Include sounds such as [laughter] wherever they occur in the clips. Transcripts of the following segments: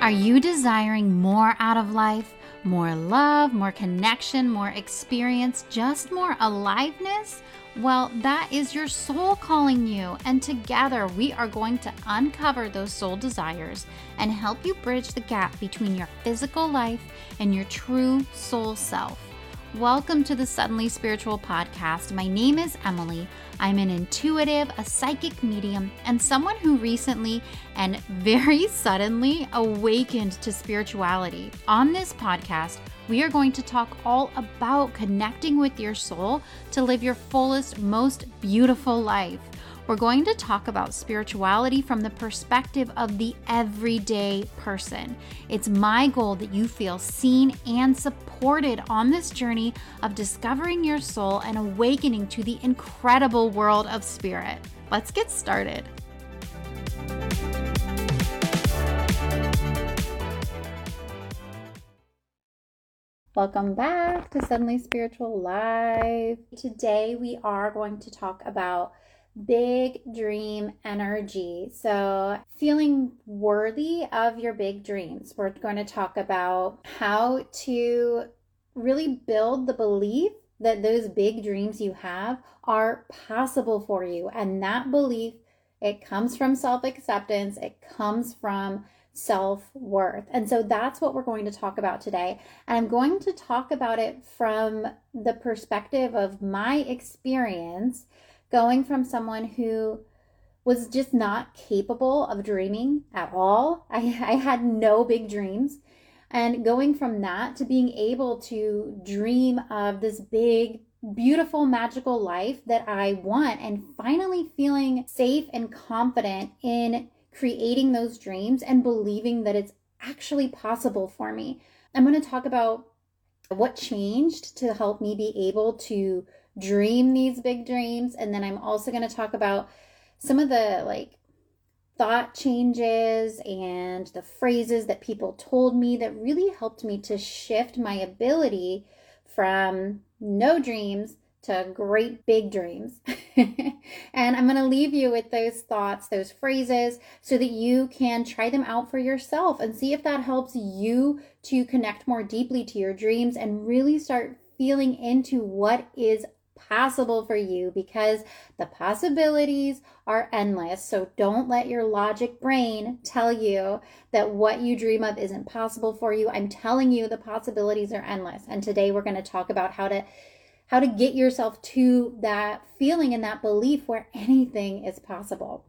Are you desiring more out of life? More love, more connection, more experience, just more aliveness? Well, that is your soul calling you, and together we are going to uncover those soul desires and help you bridge the gap between your physical life and your true soul self. Welcome to the Suddenly Spiritual podcast. My name is Emilee. I'm an intuitive, a psychic medium, and someone who recently and very [laughs] suddenly awakened to spirituality. On this podcast, we are going to talk all about connecting with your soul to live your fullest, most beautiful life. We're going to talk about spirituality from the perspective of the everyday person. It's my goal that you feel seen and supported on this journey of discovering your soul and awakening to the incredible world of spirit. Let's get started. Welcome back to Suddenly Spiritual Live. Today we are going to talk about big dream energy. So, feeling worthy of your big dreams. We're going to talk about how to really build the belief that those big dreams you have are possible for you. And that belief, it comes from self acceptance, it comes from self worth. And so that's what we're going to talk about today. And I'm going to talk about it from the perspective of my experience going from someone who was just not capable of dreaming at all. [laughs] I, I had no big dreams. And going from that to being able to dream of this big, beautiful, magical life that I want, and finally feeling safe and confident in creating those dreams and believing that it's actually possible for me. I'm going to talk about what changed to help me be able to dream these big dreams. And then I'm also going to talk about some of the like thought changes and the phrases that people told me that really helped me to shift my ability from no dreams to great big dreams. [laughs] and I'm going to leave you with those thoughts, those phrases, so that you can try them out for yourself and see if that helps you to connect more deeply to your dreams and really start feeling into what is possible for you because the possibilities are endless. So don't let your logic brain tell you that what you dream of isn't possible for you. I'm telling you the possibilities are endless. And today we're going to talk about how to how to get yourself to that feeling and that belief where anything is possible.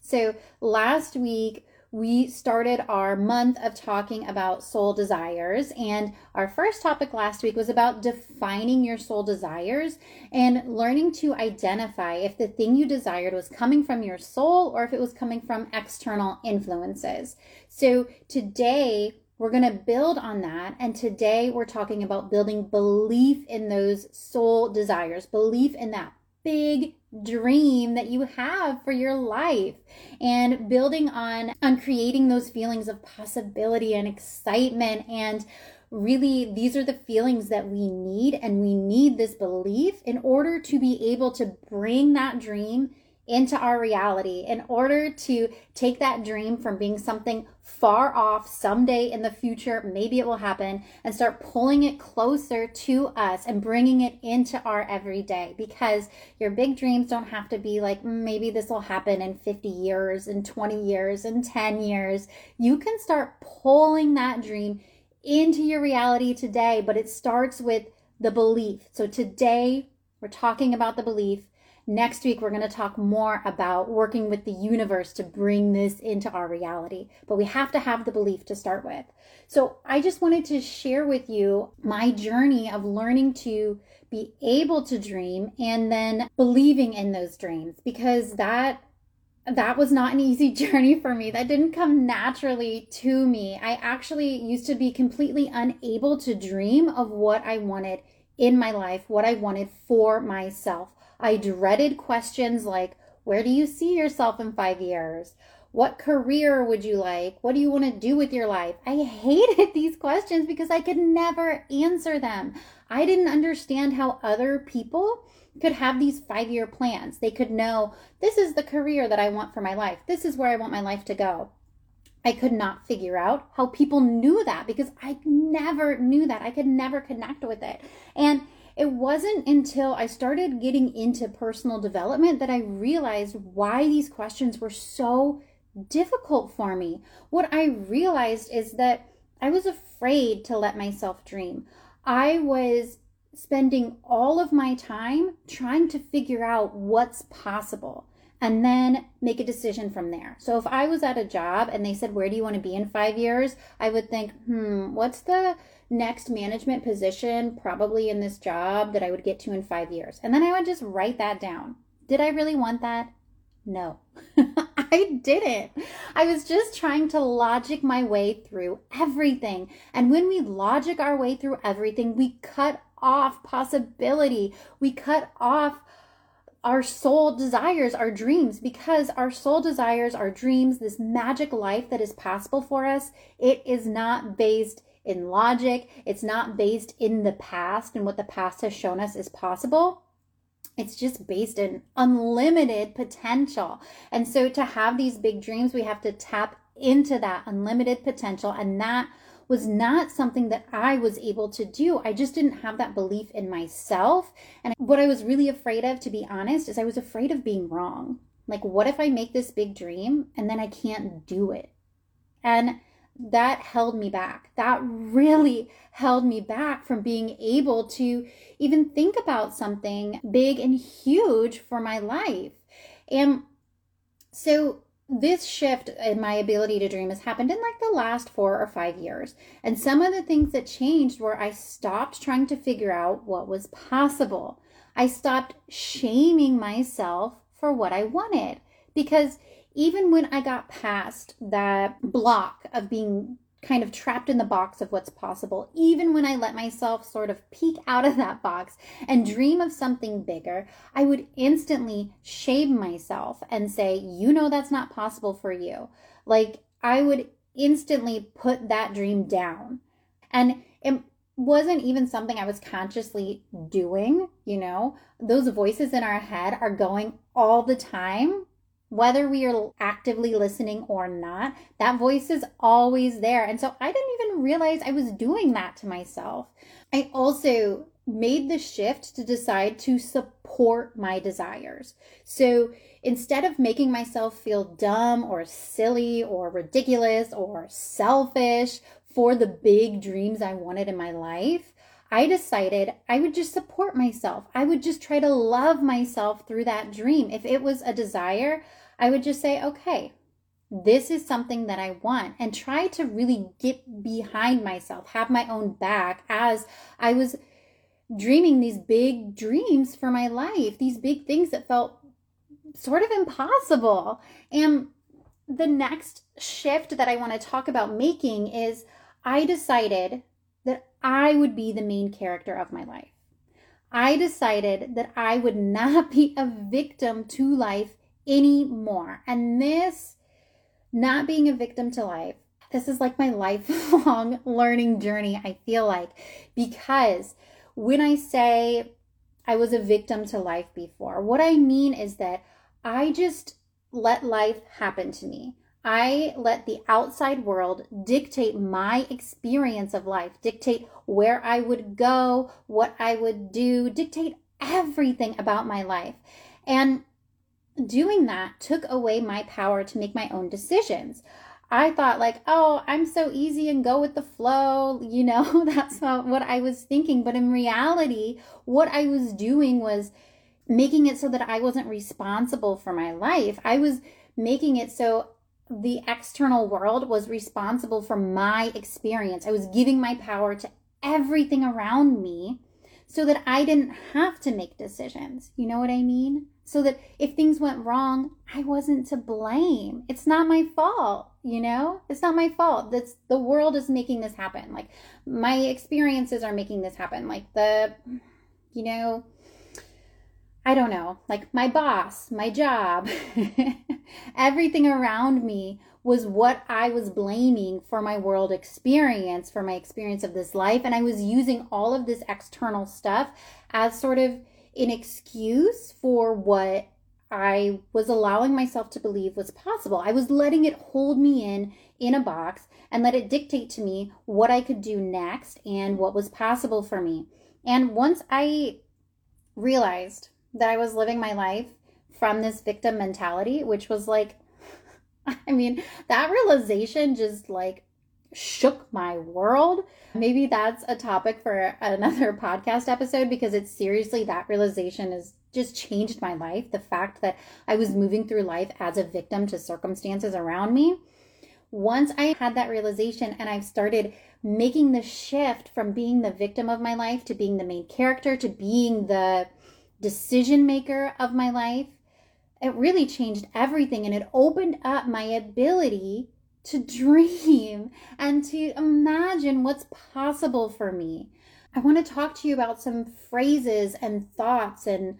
So last week we started our month of talking about soul desires. And our first topic last week was about defining your soul desires and learning to identify if the thing you desired was coming from your soul or if it was coming from external influences. So today, we're going to build on that. And today we're talking about building belief in those soul desires, belief in that big dream that you have for your life. And building on on creating those feelings of possibility and excitement and really these are the feelings that we need and we need this belief in order to be able to bring that dream into our reality in order to take that dream from being something far off someday in the future, maybe it will happen, and start pulling it closer to us and bringing it into our everyday. Because your big dreams don't have to be like, mm, maybe this will happen in 50 years, in 20 years, in 10 years. You can start pulling that dream into your reality today, but it starts with the belief. So today, we're talking about the belief Next week, we're going to talk more about working with the universe to bring this into our reality. But we have to have the belief to start with. So I just wanted to share with you my journey of learning to be able to dream and then believing in those dreams because that that was not an easy [laughs] journey for me. That didn't come naturally to me. I actually used to be completely unable to dream of what I wanted in my life, what I wanted for myself. I dreaded questions like, Where do you see yourself in five years? What career would you like? What do you want to do with your life? I hated [laughs] these questions because I could never answer them. I didn't understand how other people could have these five year plans. They could know this is the career that I want for my life, this is where I want my life to go. I could not figure out how people knew that because I never knew that. I could never connect with it. And it wasn't until I started getting into personal development that I realized why these questions were so difficult for me. What I realized is that I was afraid to let myself dream. I was spending all of my time trying to figure out what's possible and then make a decision from there. So if I was at a job and they said, Where do you want to be in five years? I would think, Hmm, what's the next management position probably in this job that I would get to in five years? And then I would just write that down. Did I really want that? No, [laughs] I didn't. I was just trying to logic my way through everything. And when we logic our way through everything, we cut off possibility. We cut off our soul desires, our dreams, because our soul desires, our dreams, this magic life that is possible for us, it is not based in logic. It's not based in the past and what the past has shown us is possible. It's just based in unlimited potential. And so to have these big dreams, we have to tap into that unlimited potential. And that was not something that I was able to do. I just didn't have that belief in myself. And what I was really afraid of, to be honest, is I was afraid of being wrong. Like, what if I make this big dream and then I can't do it? And that held me back. That really held me back from being able to even think about something big and huge for my life. And so this shift in my ability to dream has happened in like the last four or five years. And some of the things that changed were I stopped trying to figure out what was possible. I stopped shaming myself for what I wanted because even when I got past that block of being kind of trapped in the box of what's possible, even when I let myself sort of peek out of that box and dream of something bigger, I would instantly shame myself and say, you know, that's not possible for you. Like, I would instantly put that dream down. And it wasn't even something I was consciously doing, you know, those voices in our head are going all the time whether we are actively listening or not, that voice is always there. And so I didn't even realize I was doing that to myself. I also made the shift to decide to support my desires. So instead of making myself feel dumb or silly or ridiculous or selfish for the big dreams I wanted in my life, I decided I would just support myself. I would just try to love myself through that dream. If it was a desire, I would just say, okay, this is something that I want, and try to really get behind myself, have my own back as I was dreaming these big dreams for my life, these big things that felt sort of impossible. And the next shift that I want to talk about making is I decided that I would be the main character of my life. I decided that I would not be a victim to life anymore. And this, not being a victim to life, this is like my [laughs] lifelong learning journey, I feel like, because when I say I was a victim to life before, what I mean is that I just let life happen to me. I let the outside world dictate my experience of life, dictate where I would go, what I would do, dictate everything about my life. And doing that took away my power to make my own decisions. I thought like, oh, I'm so easy and go with the flow. [laughs] You know, [laughs] that's what I was thinking. But in reality, what I was doing was making it so that I wasn't responsible for my life. I was making it so the external world was responsible for my experience. I was giving my power to everything around me so that I didn't have to make decisions. You know what I mean? So that if things went wrong, I wasn't to blame. It's not my fault, you know? It's not my fault. That's the world is making this happen. Like my experiences are making this happen. Like the you know, I don't know, like my boss, my job, [laughs] everything around me was what I was blaming for my world experience, for my experience of this life. And I was using all of this external stuff as sort of an excuse for what I was allowing myself to believe was possible. I was letting it hold me in in a box and let it dictate to me what I could do next and what was possible for me. And once I realized that I was living my life from this victim mentality, which was like, [laughs] I mean, that realization just like shook my world. Maybe that's a topic for another [laughs] podcast episode because it's seriously that realization has just changed my life. The fact that I was moving through life as a victim to circumstances around me. Once I had that realization and I've started making the shift from being the victim of my life to being the main character to being the decision maker of my life, it really changed everything and it opened up my ability to dream and to imagine what's possible for me. I want to talk to you about some phrases and thoughts and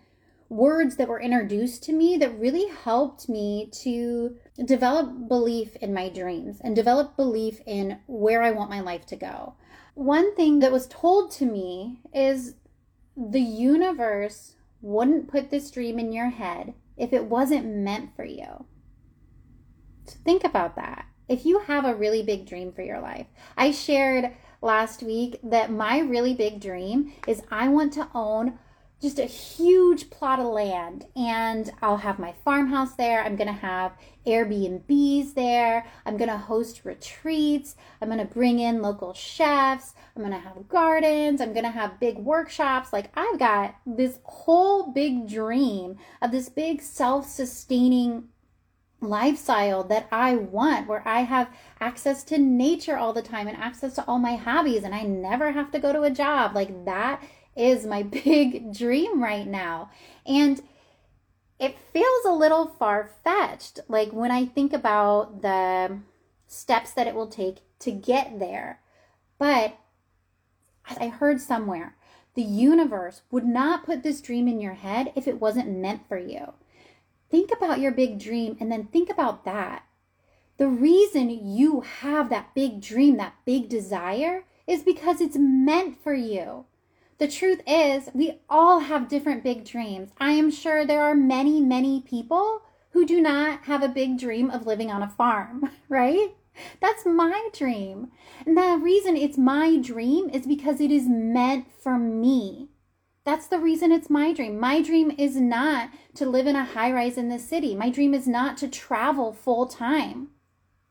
words that were introduced to me that really helped me to develop belief in my dreams and develop belief in where I want my life to go. One thing that was told to me is the universe wouldn't put this dream in your head if it wasn't meant for you. So think about that. If you have a really big dream for your life, I shared last week that my really big dream is I want to own just a huge plot of land and I'll have my farmhouse there. I'm going to have Airbnbs there. I'm going to host retreats. I'm going to bring in local chefs. I'm going to have gardens. I'm going to have big workshops. Like I've got this whole big dream of this big self-sustaining lifestyle that I want where I have access to nature all the time and access to all my hobbies and I never have to go to a job. Like that is my [laughs] big dream right now. And it feels a little far fetched. Like when I think about the steps that it will take to get there. But I heard somewhere the universe would not put this dream in your head if it wasn't meant for you. Think about your big dream and then think about that. The reason you have that big dream, that big desire, is because it's meant for you. The truth is, we all have different big dreams. I am sure there are many, many people who do not have a big dream of living on a farm, [laughs] right? That's my dream. And the reason it's my dream is because it is meant for me. That's the reason it's my dream. My dream is not to live in a high rise in the city. My dream is not to travel full time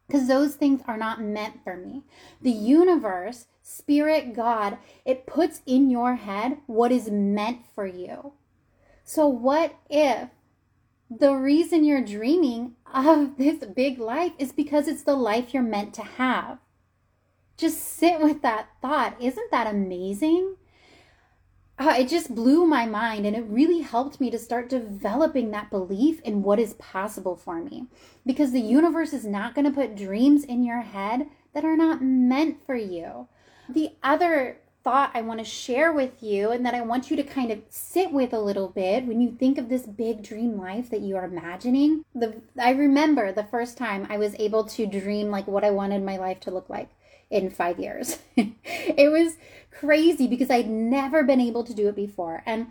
because those things are not meant for me. The universe Spirit, God, it puts in your head what is meant for you. So, what if the reason you're dreaming of [laughs] this big life is because it's the life you're meant to have? Just sit with that thought. Isn't that amazing? Uh, it just blew my mind and it really helped me to start developing that belief in what is possible for me. Because the universe is not going to put dreams in your head that are not meant for you. The other thought I want to share with you and that I want you to kind of sit with a little bit when you think of this big dream life that you are imagining. The I remember the first time I was able to dream like what I wanted my life to look like in 5 years. [laughs] it was crazy because I'd never been able to do it before. And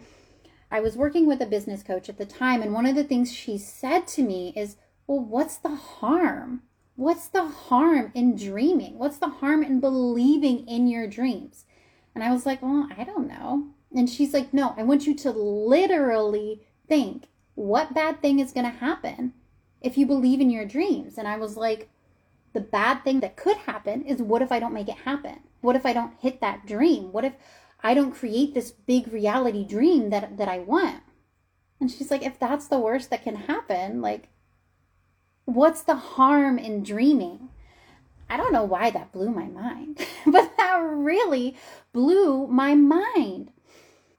I was working with a business coach at the time and one of the things she said to me is, "Well, what's the harm?" What's the harm in dreaming? What's the harm in believing in your dreams? And I was like, Well, I don't know. And she's like, No, I want you to literally think what bad thing is going to happen if you believe in your dreams. And I was like, The bad thing that could happen is what if I don't make it happen? What if I don't hit that dream? What if I don't create this big reality dream that, that I want? And she's like, If that's the worst that can happen, like, What's the harm in dreaming? I don't know why that blew my mind, [laughs] but that really blew my mind.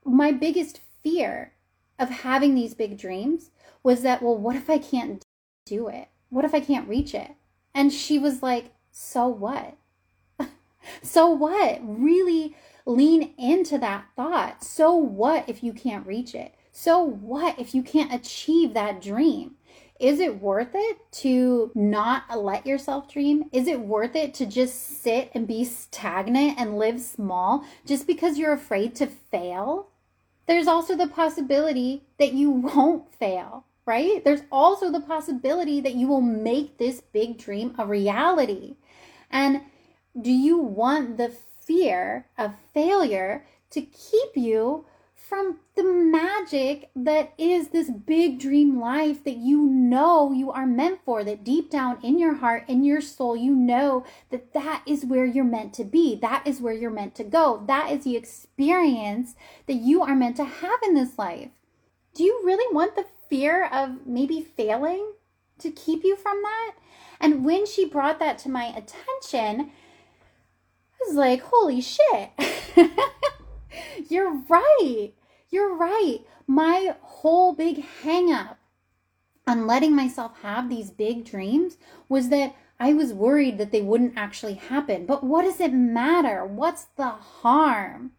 My biggest fear of having these big dreams was that, well, what if I can't do it? What if I can't reach it? And she was like, so what? [laughs] so what? Really lean into that thought. So what if you can't reach it? So what if you can't achieve that dream? is it worth it to not let yourself dream? Is it worth it to just sit and be stagnant and live small just because you're afraid to fail? There's also the possibility that you won't fail, right? There's also the possibility that you will make this big dream a reality. And do you want the fear of failure to keep you from the magic that is this big dream life that you know you are meant for that deep down in your heart in your soul you know that that is where you're meant to be that is where you're meant to go that is the experience that you are meant to have in this life do you really want the fear of maybe failing to keep you from that and when she brought that to my attention I was like holy shit [laughs] you're right you're right. My whole big hang up on letting myself have these big dreams was that I was worried that they wouldn't actually happen. But what does it matter? What's the harm?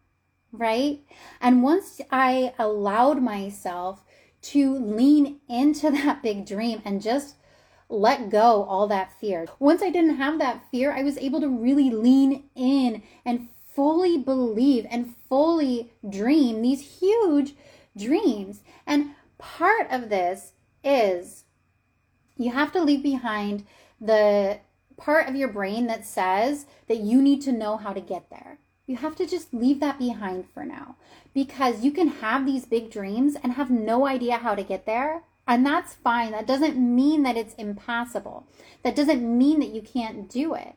Right? And once I allowed myself to lean into [laughs] that big dream and just let go all that fear. Once I didn't have that fear, I was able to really lean in and fully believe and fully dream these huge dreams. And part of this is you have to leave behind the part of your brain that says that you need to know how to get there. You have to just leave that behind for now because you can have these big dreams and have no idea how to get there. And that's fine. That doesn't mean that it's impossible. That doesn't mean that you can't do it.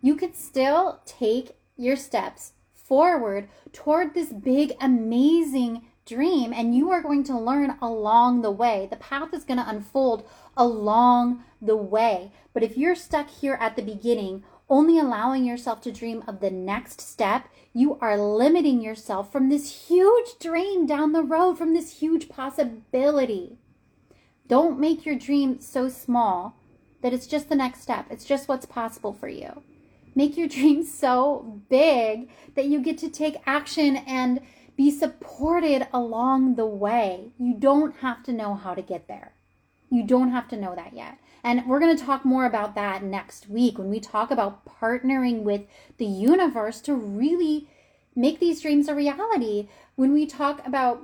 You could still take your steps forward toward this big, amazing dream. And you are going to learn along the way. The path is going to unfold along the way. But if you're stuck here at the beginning, only allowing yourself to dream of the next step, you are limiting yourself from this huge dream down the road, from this huge possibility. Don't make your dream so small that it's just the next step. It's just what's possible for you. Make your [laughs] dream so big that you get to take action and be supported along the way. You don't have to know how to get there. You don't have to know that yet. And we're going to talk more about that next week when we talk about partnering with the universe to really make these dreams a reality. When we talk about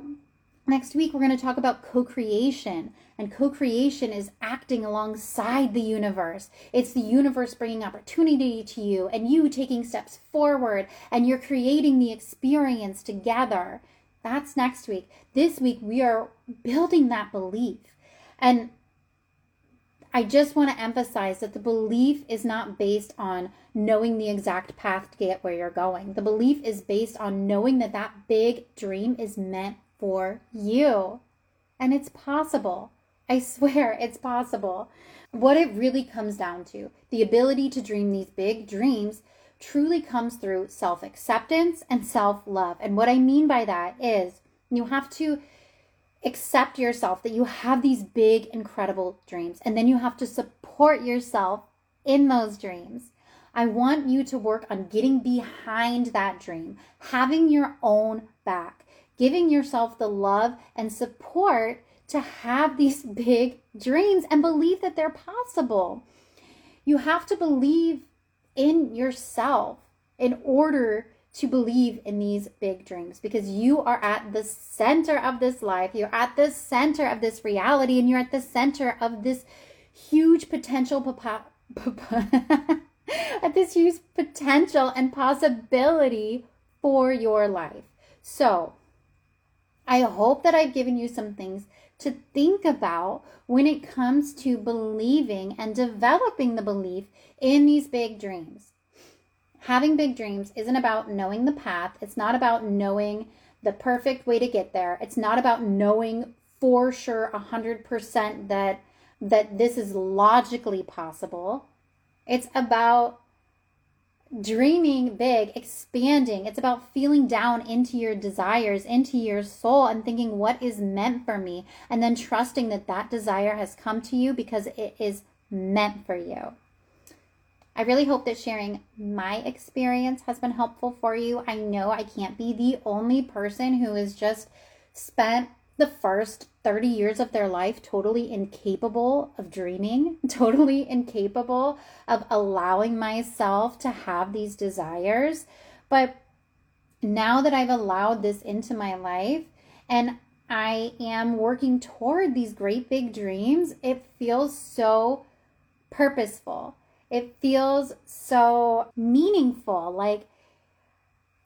next week, we're going to talk about co creation and co creation is acting alongside the universe. It's the universe bringing opportunity to you and you taking steps forward and you're creating the experience together. That's next week. This week, we are building that belief. And I just want to emphasize that the belief is not based on knowing the exact path to get where you're going. The belief is based on knowing that that big dream is meant for you. And it's possible. I [laughs] swear it's possible. What it really comes down to, the ability to dream these big dreams, truly comes through self acceptance and self love. And what I mean by that is you have to accept yourself that you have these big, incredible dreams, and then you have to support yourself in those dreams. I want you to work on getting behind that dream, having your own back, giving yourself the love and support to have these [laughs] big dreams and believe that they're possible. You have to believe in yourself in order to believe in these big dreams because you are at the center of this life. You're at the center of this reality and you're at the center of this huge potential papa- [laughs] at this huge potential and possibility for your life. So, I hope that I've given you some things to think about when it comes to believing and developing the belief in these big dreams. Having big dreams isn't about knowing the path, it's not about knowing the perfect way to get there. It's not about knowing for sure 100% that that this is logically possible. It's about dreaming big, expanding. It's about feeling down into your desires, into your soul, and thinking, what is meant for me? And then trusting that that desire has come to you because it is meant for you. I really hope that sharing my experience has been helpful for you. I know I can't be the only person who has just spent the first 30 years of their life totally incapable of dreaming, [laughs] totally incapable of allowing myself to have these desires. But now that I've allowed this into my life and I am working toward these great big dreams, it feels so purposeful. It feels so meaningful. Like,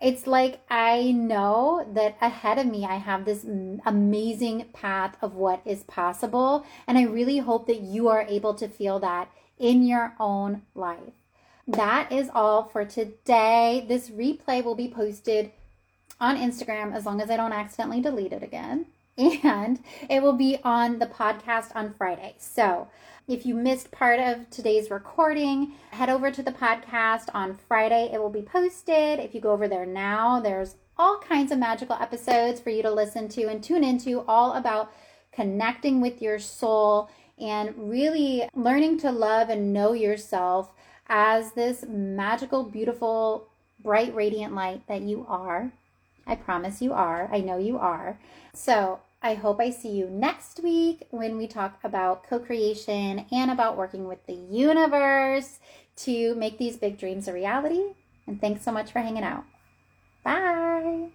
it's like I know that ahead of me, I have this amazing path of what is possible. And I really hope that you are able to feel that in your own life. That is all for today. This replay will be posted on Instagram as long as I don't accidentally delete it again. [laughs] And it will be on the podcast on Friday. So if you missed part of today's recording, head over to the podcast on Friday. It will be posted. If you go over there now, there's all kinds of magical episodes for you to listen to and tune into, all about connecting with your soul and really learning to love and know yourself as this magical, beautiful, bright, radiant light that you are. I promise you are. I know you are. So I hope I see you next week when we talk about co creation and about working with the universe to make these big dreams a reality. And thanks so much for hanging out. Bye.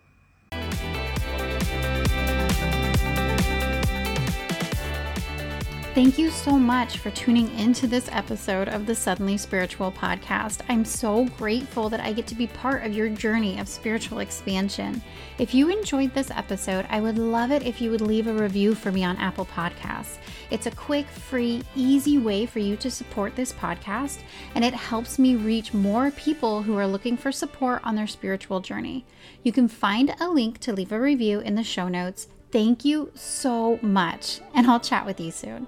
Thank you so much for tuning into this episode of the Suddenly Spiritual podcast. I'm so grateful that I get to be part of your journey of spiritual expansion. If you enjoyed this episode, I would love it if you would leave a review for me on Apple Podcasts. It's a quick, free, easy way for you to support this podcast, and it helps me reach more people who are looking for support on their spiritual journey. You can find a link to leave a review in the show notes. Thank you so much, and I'll chat with you soon.